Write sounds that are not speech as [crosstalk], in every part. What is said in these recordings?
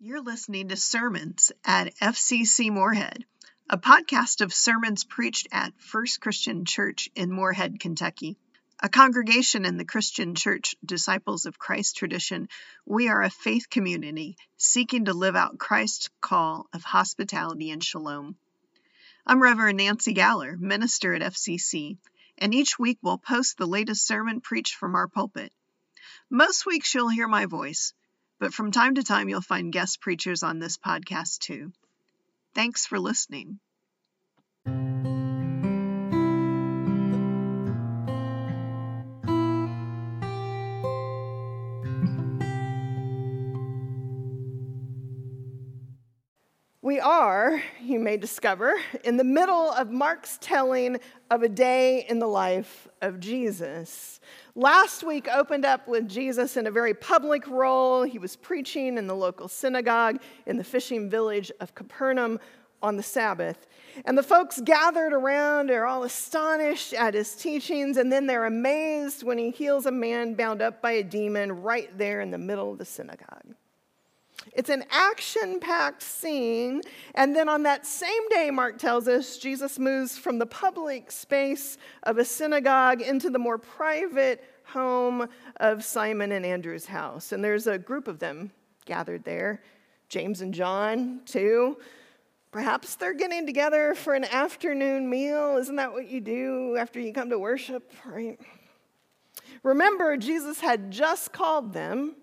You're listening to Sermons at FCC Morehead, a podcast of sermons preached at First Christian Church in Morehead, Kentucky. A congregation in the Christian Church Disciples of Christ tradition, we are a faith community seeking to live out Christ's call of hospitality and shalom. I'm Reverend Nancy Galler, minister at FCC, and each week we'll post the latest sermon preached from our pulpit. Most weeks you'll hear my voice, but from time to time you'll find guest preachers on this podcast too. Thanks for listening. We are, you may discover, in the middle of Mark's telling of a day in the life of Jesus. Last week opened up with Jesus in a very public role. He was preaching in the local synagogue in the fishing village of Capernaum on the Sabbath. And the folks gathered around are all astonished at his teachings, and then they're amazed when he heals a man bound up by a demon right there in the middle of the synagogue. It's an action packed scene. And then on that same day, Mark tells us, Jesus moves from the public space of a synagogue into the more private home of Simon and Andrew's house. And there's a group of them gathered there James and John, too. Perhaps they're getting together for an afternoon meal. Isn't that what you do after you come to worship, right? Remember, Jesus had just called them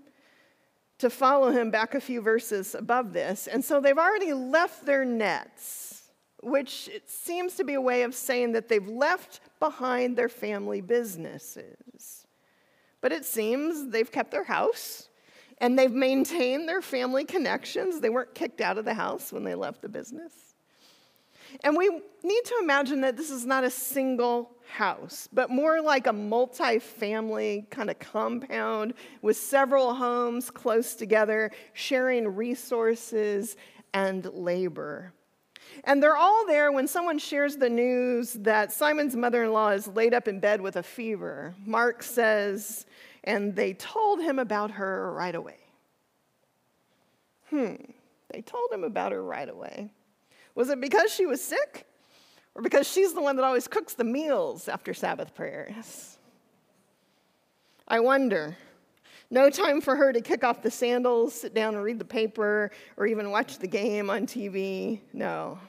to follow him back a few verses above this. And so they've already left their nets, which it seems to be a way of saying that they've left behind their family businesses. But it seems they've kept their house and they've maintained their family connections. They weren't kicked out of the house when they left the business. And we need to imagine that this is not a single house, but more like a multi family kind of compound with several homes close together, sharing resources and labor. And they're all there when someone shares the news that Simon's mother in law is laid up in bed with a fever. Mark says, and they told him about her right away. Hmm, they told him about her right away. Was it because she was sick? Or because she's the one that always cooks the meals after Sabbath prayers? I wonder. No time for her to kick off the sandals, sit down and read the paper, or even watch the game on TV. No.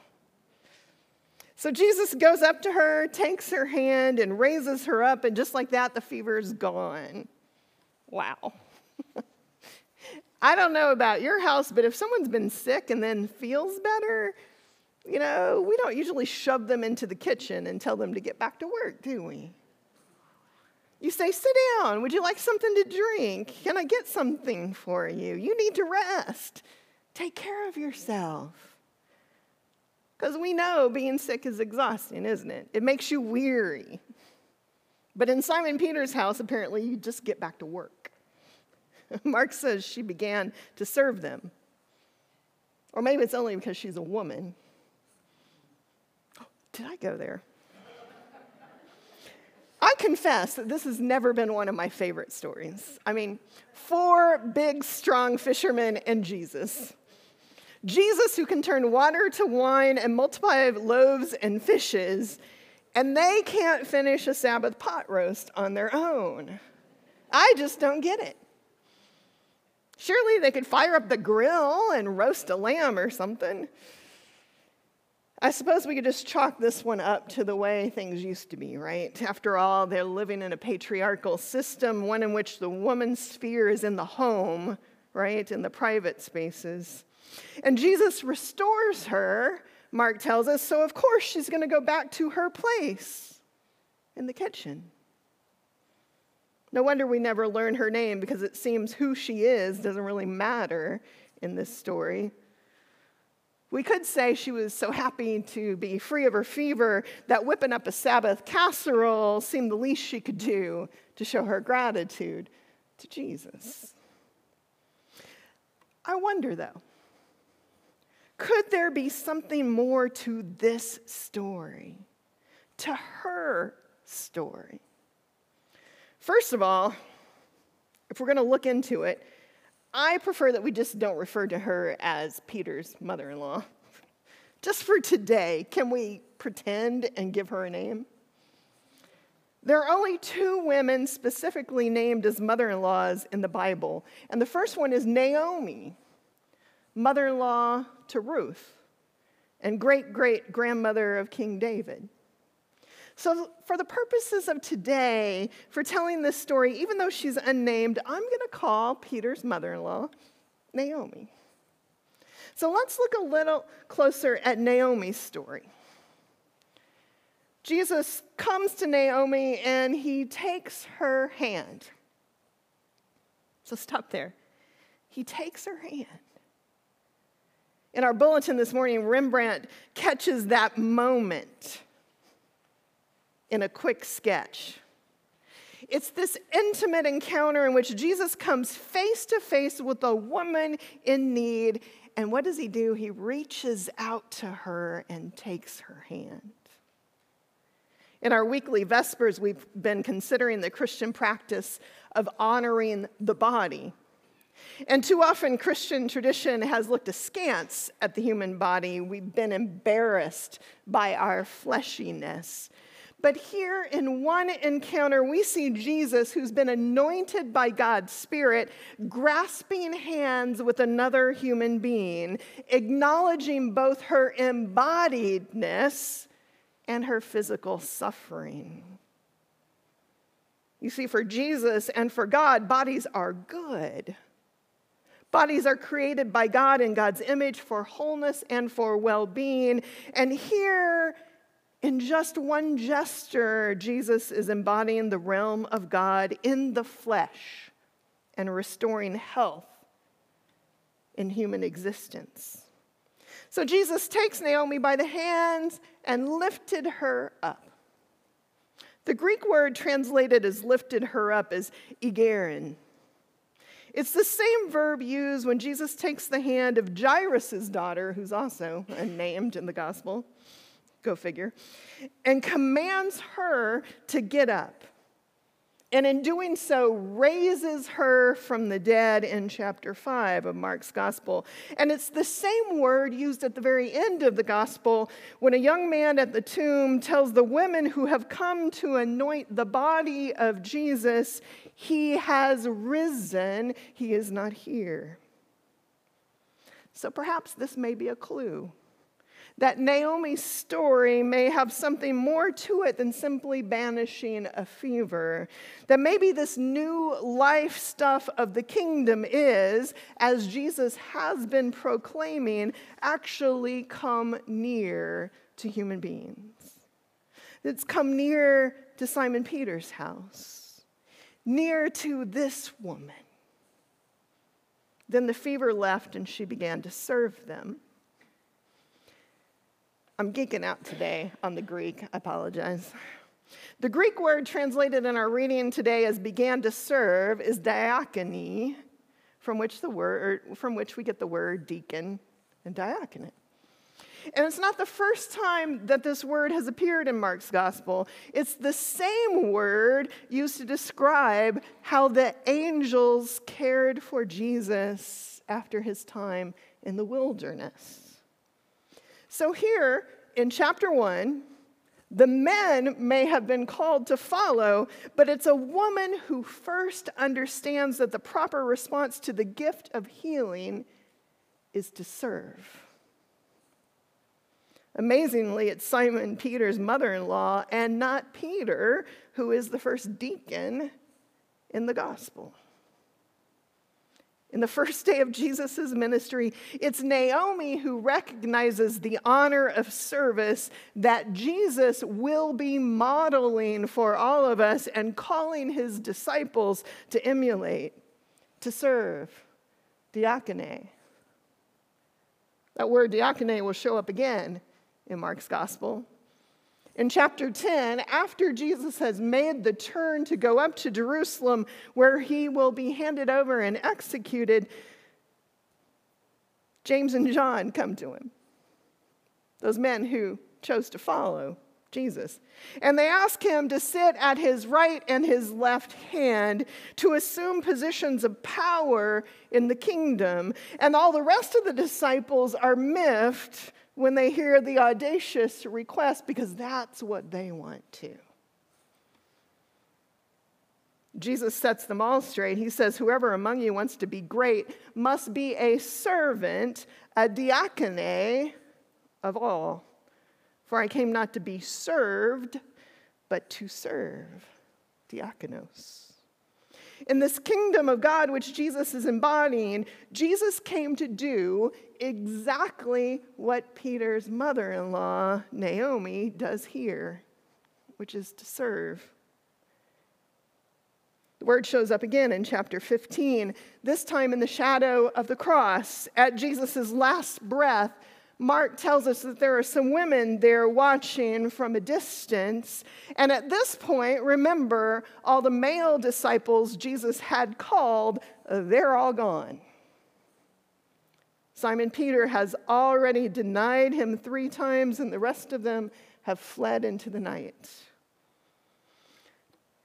So Jesus goes up to her, takes her hand, and raises her up, and just like that, the fever is gone. Wow. [laughs] I don't know about your house, but if someone's been sick and then feels better, you know, we don't usually shove them into the kitchen and tell them to get back to work, do we? You say, sit down. Would you like something to drink? Can I get something for you? You need to rest. Take care of yourself. Because we know being sick is exhausting, isn't it? It makes you weary. But in Simon Peter's house, apparently, you just get back to work. [laughs] Mark says she began to serve them. Or maybe it's only because she's a woman. Did I go there? I confess that this has never been one of my favorite stories. I mean, four big, strong fishermen and Jesus. Jesus, who can turn water to wine and multiply loaves and fishes, and they can't finish a Sabbath pot roast on their own. I just don't get it. Surely they could fire up the grill and roast a lamb or something. I suppose we could just chalk this one up to the way things used to be, right? After all, they're living in a patriarchal system, one in which the woman's sphere is in the home, right? In the private spaces. And Jesus restores her, Mark tells us, so of course she's going to go back to her place in the kitchen. No wonder we never learn her name because it seems who she is doesn't really matter in this story. We could say she was so happy to be free of her fever that whipping up a Sabbath casserole seemed the least she could do to show her gratitude to Jesus. I wonder, though, could there be something more to this story, to her story? First of all, if we're going to look into it, I prefer that we just don't refer to her as Peter's mother in law. [laughs] Just for today, can we pretend and give her a name? There are only two women specifically named as mother in laws in the Bible, and the first one is Naomi, mother in law to Ruth, and great great grandmother of King David. So, for the purposes of today, for telling this story, even though she's unnamed, I'm going to call Peter's mother in law Naomi. So, let's look a little closer at Naomi's story. Jesus comes to Naomi and he takes her hand. So, stop there. He takes her hand. In our bulletin this morning, Rembrandt catches that moment in a quick sketch. It's this intimate encounter in which Jesus comes face to face with a woman in need. And what does he do? He reaches out to her and takes her hand. In our weekly Vespers, we've been considering the Christian practice of honoring the body. And too often, Christian tradition has looked askance at the human body. We've been embarrassed by our fleshiness. But here in one encounter, we see Jesus, who's been anointed by God's Spirit, grasping hands with another human being, acknowledging both her embodiedness and her physical suffering. You see, for Jesus and for God, bodies are good. Bodies are created by God in God's image for wholeness and for well being. And here, in just one gesture, Jesus is embodying the realm of God in the flesh and restoring health in human existence. So Jesus takes Naomi by the hands and lifted her up. The Greek word translated as lifted her up is egerin. It's the same verb used when Jesus takes the hand of Jairus' daughter, who's also [laughs] unnamed in the gospel, go figure, and commands her to get up. And in doing so, raises her from the dead in chapter 5 of Mark's gospel. And it's the same word used at the very end of the gospel when a young man at the tomb tells the women who have come to anoint the body of Jesus, He has risen, He is not here. So perhaps this may be a clue that Naomi's story may have something more to it than simply banishing a fever. That maybe this new life stuff of the kingdom is, as Jesus has been proclaiming, actually come near to human beings. It's come near to Simon Peter's house, near to this woman. Then the fever left and she began to serve them. I'm geeking out today on the Greek. I apologize. The Greek word translated in our reading today as began to serve is diakoni, from which, the word, from which we get the word deacon and diaconate. And it's not the first time that this word has appeared in Mark's gospel. It's the same word used to describe how the angels cared for Jesus after his time in the wilderness. So, here in chapter one, the men may have been called to follow, but it's a woman who first understands that the proper response to the gift of healing is to serve. Amazingly, it's Simon Peter's mother in law and not Peter who is the first deacon in the gospel. In the first day of Jesus' ministry, it's Naomi who recognizes the honor of service that Jesus will be modeling for all of us and calling his disciples to emulate, to serve. Diakone. That word diakone will show up again in Mark's gospel. In chapter 10, after Jesus has made the turn to go up to Jerusalem, where he will be handed over and executed, James and John come to him. Those men who chose to follow Jesus. And they ask him to sit at his right and his left hand to assume positions of power in the kingdom. And all the rest of the disciples are miffed when they hear the audacious request because that's what they want to. Jesus sets them all straight. He says, Whoever among you wants to be great must be a servant, a diakone of all. For I came not to be served, but to serve. Diakonos. In this kingdom of God, which Jesus is embodying, Jesus came to do exactly what Peter's mother in law, Naomi, does here, which is to serve. The word shows up again in chapter 15, this time in the shadow of the cross. At Jesus' last breath, Mark tells us that there are some women there watching from a distance. And at this point, remember, all the male disciples Jesus had called, uh, they're all gone. Simon Peter has already denied him three times, and the rest of them have fled into the night.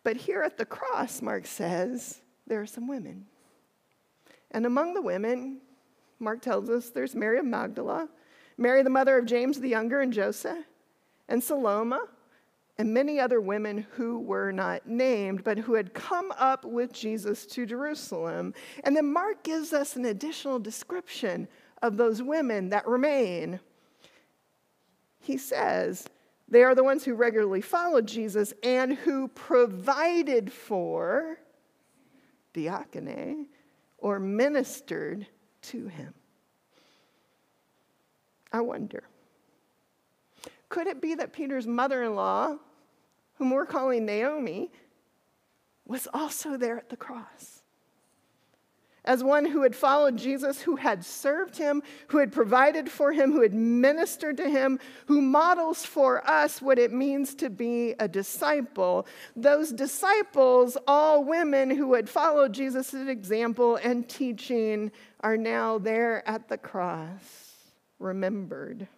But here at the cross, Mark says, there are some women. And among the women, Mark tells us there's Mary of Magdala, Mary, the mother of James the Younger and Joseph, and Salome, and many other women who were not named, but who had come up with Jesus to Jerusalem. And then Mark gives us an additional description of those women that remain. He says, they are the ones who regularly followed Jesus and who provided for diakone or ministered to him. I wonder could it be that Peter's mother in law, whom we're calling Naomi, was also there at the cross? as one who had followed Jesus, who had served him, who had provided for him, who had ministered to him, who models for us what it means to be a disciple. Those disciples, all women who had followed Jesus' example and teaching, are now there at the cross, remembered.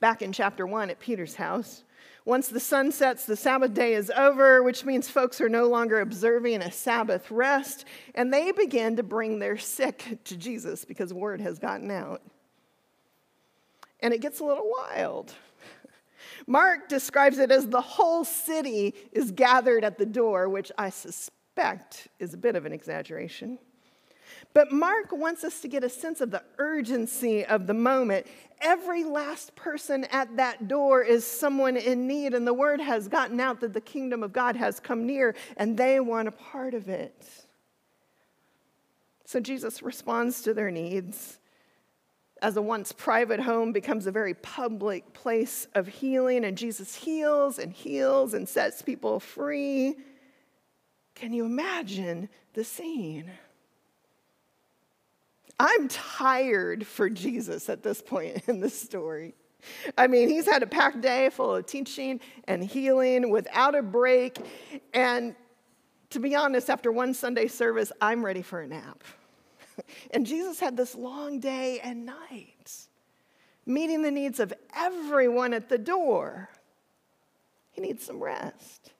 Back in chapter one at Peter's house, once the sun sets, the Sabbath day is over, which means folks are no longer observing a Sabbath rest, and they begin to bring their sick to Jesus because word has gotten out. And it gets a little wild. Mark describes it as the whole city is gathered at the door, which I suspect is a bit of an exaggeration. But Mark wants us to get a sense of the urgency of the moment. Every last person at that door is someone in need, and the word has gotten out that the kingdom of God has come near, and they want a part of it. So Jesus responds to their needs as a once private home becomes a very public place of healing, and Jesus heals and heals and sets people free. Can you imagine the scene? I'm tired for Jesus at this point in the story. I mean, he's had a packed day full of teaching and healing without a break. And to be honest, after one Sunday service, I'm ready for a nap. [laughs] And Jesus had this long day and night, meeting the needs of everyone at the door. He needs some rest.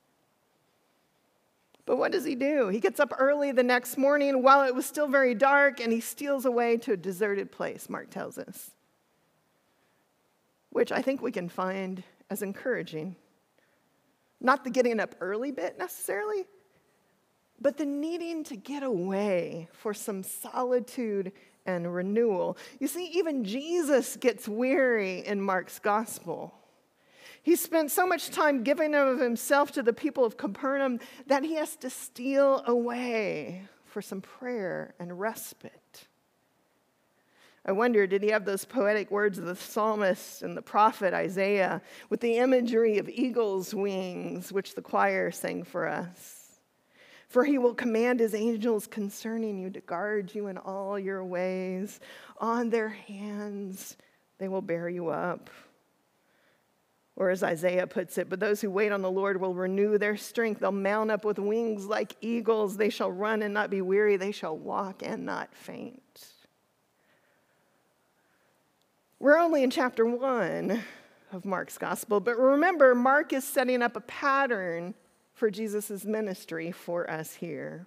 But what does he do? He gets up early the next morning while it was still very dark and he steals away to a deserted place, Mark tells us, which I think we can find as encouraging. Not the getting up early bit necessarily, but the needing to get away for some solitude and renewal. You see, even Jesus gets weary in Mark's gospel. He spent so much time giving of himself to the people of Capernaum that he has to steal away for some prayer and respite. I wonder, did he have those poetic words of the psalmist and the prophet Isaiah with the imagery of eagle's wings, which the choir sang for us? For he will command his angels concerning you to guard you in all your ways. On their hands they will bear you up. Or as Isaiah puts it, but those who wait on the Lord will renew their strength. They'll mount up with wings like eagles. They shall run and not be weary. They shall walk and not faint. We're only in chapter one of Mark's gospel. But remember, Mark is setting up a pattern for Jesus' ministry for us here.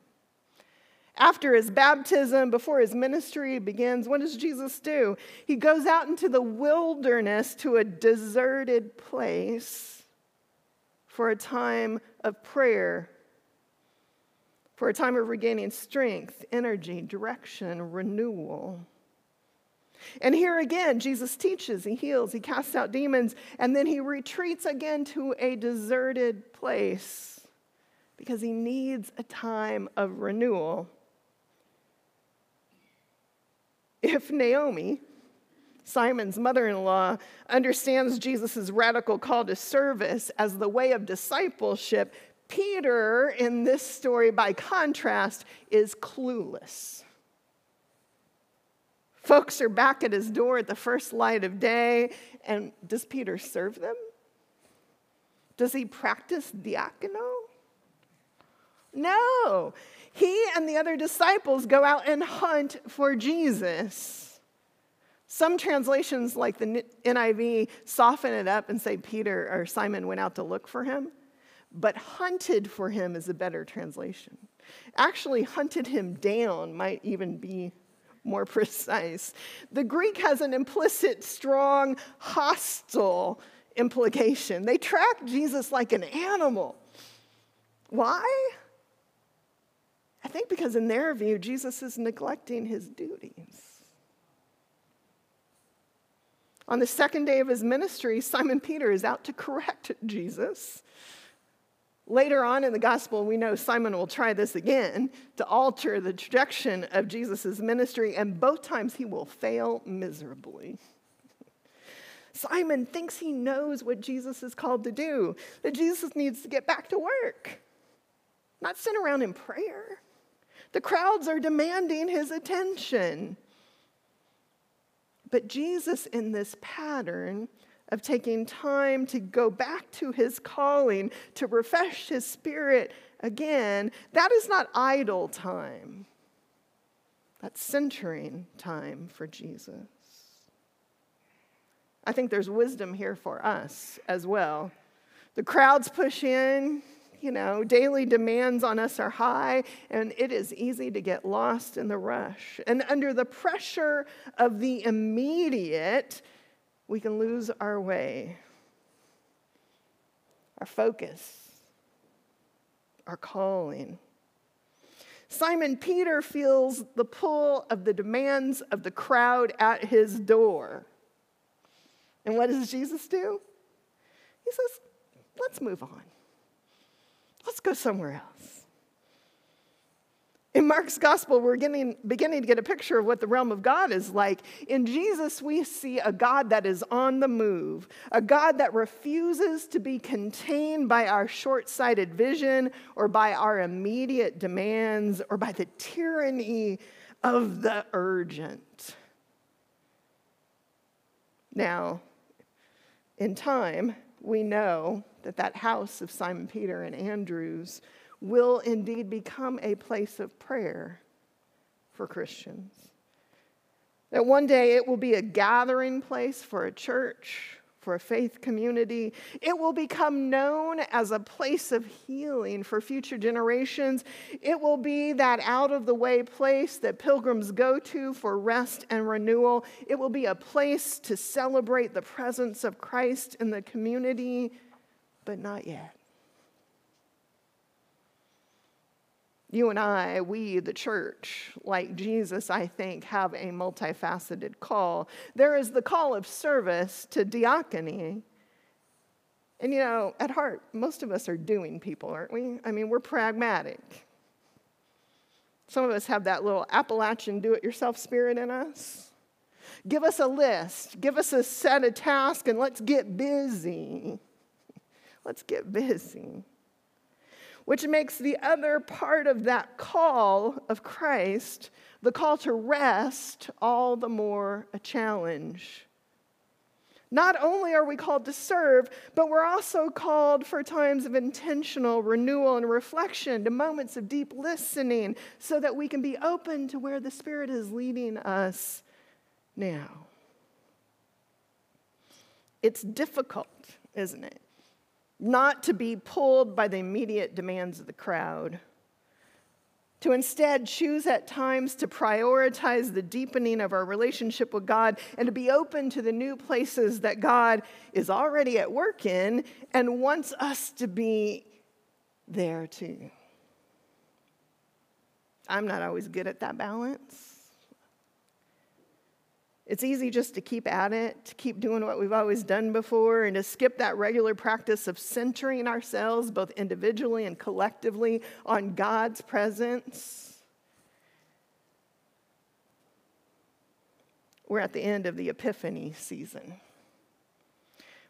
After his baptism, before his ministry begins, what does Jesus do? He goes out into the wilderness to a deserted place for a time of prayer, for a time of regaining strength, energy, direction, renewal. And here again, Jesus teaches, he heals, he casts out demons, and then he retreats again to a deserted place because he needs a time of renewal. If Naomi, Simon's mother in law, understands Jesus' radical call to service as the way of discipleship, Peter, in this story, by contrast, is clueless. Folks are back at his door at the first light of day, and does Peter serve them? Does he practice diakono? No. He and the other disciples go out and hunt for Jesus. Some translations, like the NIV, soften it up and say Peter or Simon went out to look for him, but hunted for him is a better translation. Actually, hunted him down might even be more [laughs] precise. The Greek has an implicit, strong, hostile implication. They track Jesus like an animal. Why? I think because in their view, Jesus is neglecting his duties. On the second day of his ministry, Simon Peter is out to correct Jesus. Later on in the gospel, we know Simon will try this again to alter the trajectory of Jesus' ministry, and both times he will fail miserably. Simon thinks he knows what Jesus is called to do, that Jesus needs to get back to work, not sit around in prayer. The crowds are demanding his attention. But Jesus, in this pattern of taking time to go back to his calling, to refresh his spirit again, that is not idle time. That's centering time for Jesus. I think there's wisdom here for us as well. The crowds push in, you know, daily demands on us are high, and it is easy to get lost in the rush. And under the pressure of the immediate, we can lose our way, our focus, our calling. Simon Peter feels the pull of the demands of the crowd at his door. And what does Jesus do? He says, let's move on. Let's go somewhere else. In Mark's gospel, we're getting, beginning to get a picture of what the realm of God is like. In Jesus, we see a God that is on the move, a God that refuses to be contained by our short sighted vision or by our immediate demands or by the tyranny of the urgent. Now, in time, we know that that house of Simon Peter and Andrews will indeed become a place of prayer for Christians. That one day it will be a gathering place for a church, for a faith community. It will become known as a place of healing for future generations. It will be that out of the way place that pilgrims go to for rest and renewal. It will be a place to celebrate the presence of Christ in the community but not yet. You and I, we, the church, like Jesus, I think, have a multifaceted call. There is the call of service to diaconia. And you know, at heart, most of us are doing people, aren't we? I mean, we're pragmatic. Some of us have that little Appalachian do it yourself spirit in us. Give us a list, give us a set of tasks, and let's get busy. [laughs] Let's get busy. Which makes the other part of that call of Christ, the call to rest, all the more a challenge. Not only are we called to serve, but we're also called for times of intentional renewal and reflection, to moments of deep listening, so that we can be open to where the Spirit is leading us now. it's difficult, isn't it? Not to be pulled by the immediate demands of the crowd to instead choose at times to prioritize the deepening of our relationship with God and to be open to the new places that God is already at work in and wants us to be there too. I'm not always good at that balance. It's easy just to keep at it, to keep doing what we've always done before, and to skip that regular practice of centering ourselves, both individually and collectively, on God's presence. We're at the end of the Epiphany season.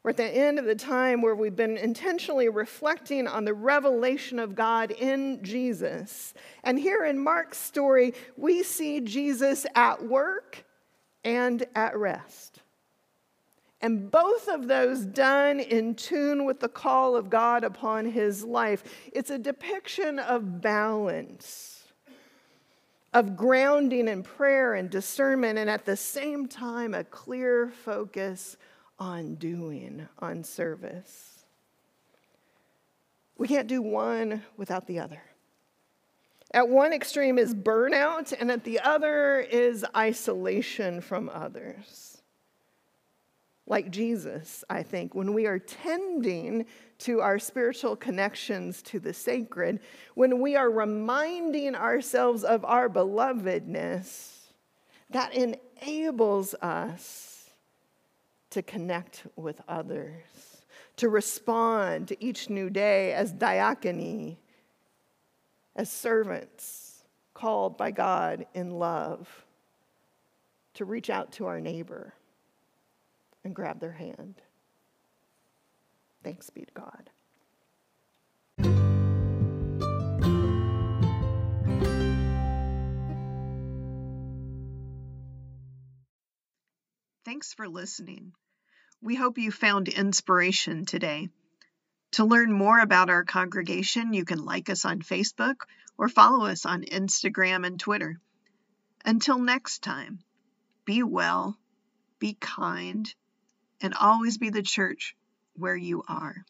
We're at the end of the time where we've been intentionally reflecting on the revelation of God in Jesus. And here in Mark's story, we see Jesus at work and at rest. And both of those done in tune with the call of God upon his life. It's a depiction of balance, of grounding in prayer and discernment, and at the same time, a clear focus on doing, on service. We can't do one without the other. At one extreme is burnout, and at the other is isolation from others. Like Jesus, I think, when we are tending to our spiritual connections to the sacred, when we are reminding ourselves of our belovedness, that enables us to connect with others, to respond to each new day as diakonia as servants called by God in love to reach out to our neighbor and grab their hand. Thanks be to God. Thanks for listening. We hope you found inspiration today. To learn more about our congregation, you can like us on Facebook or follow us on Instagram and Twitter. Until next time, be well, be kind, and always be the church where you are.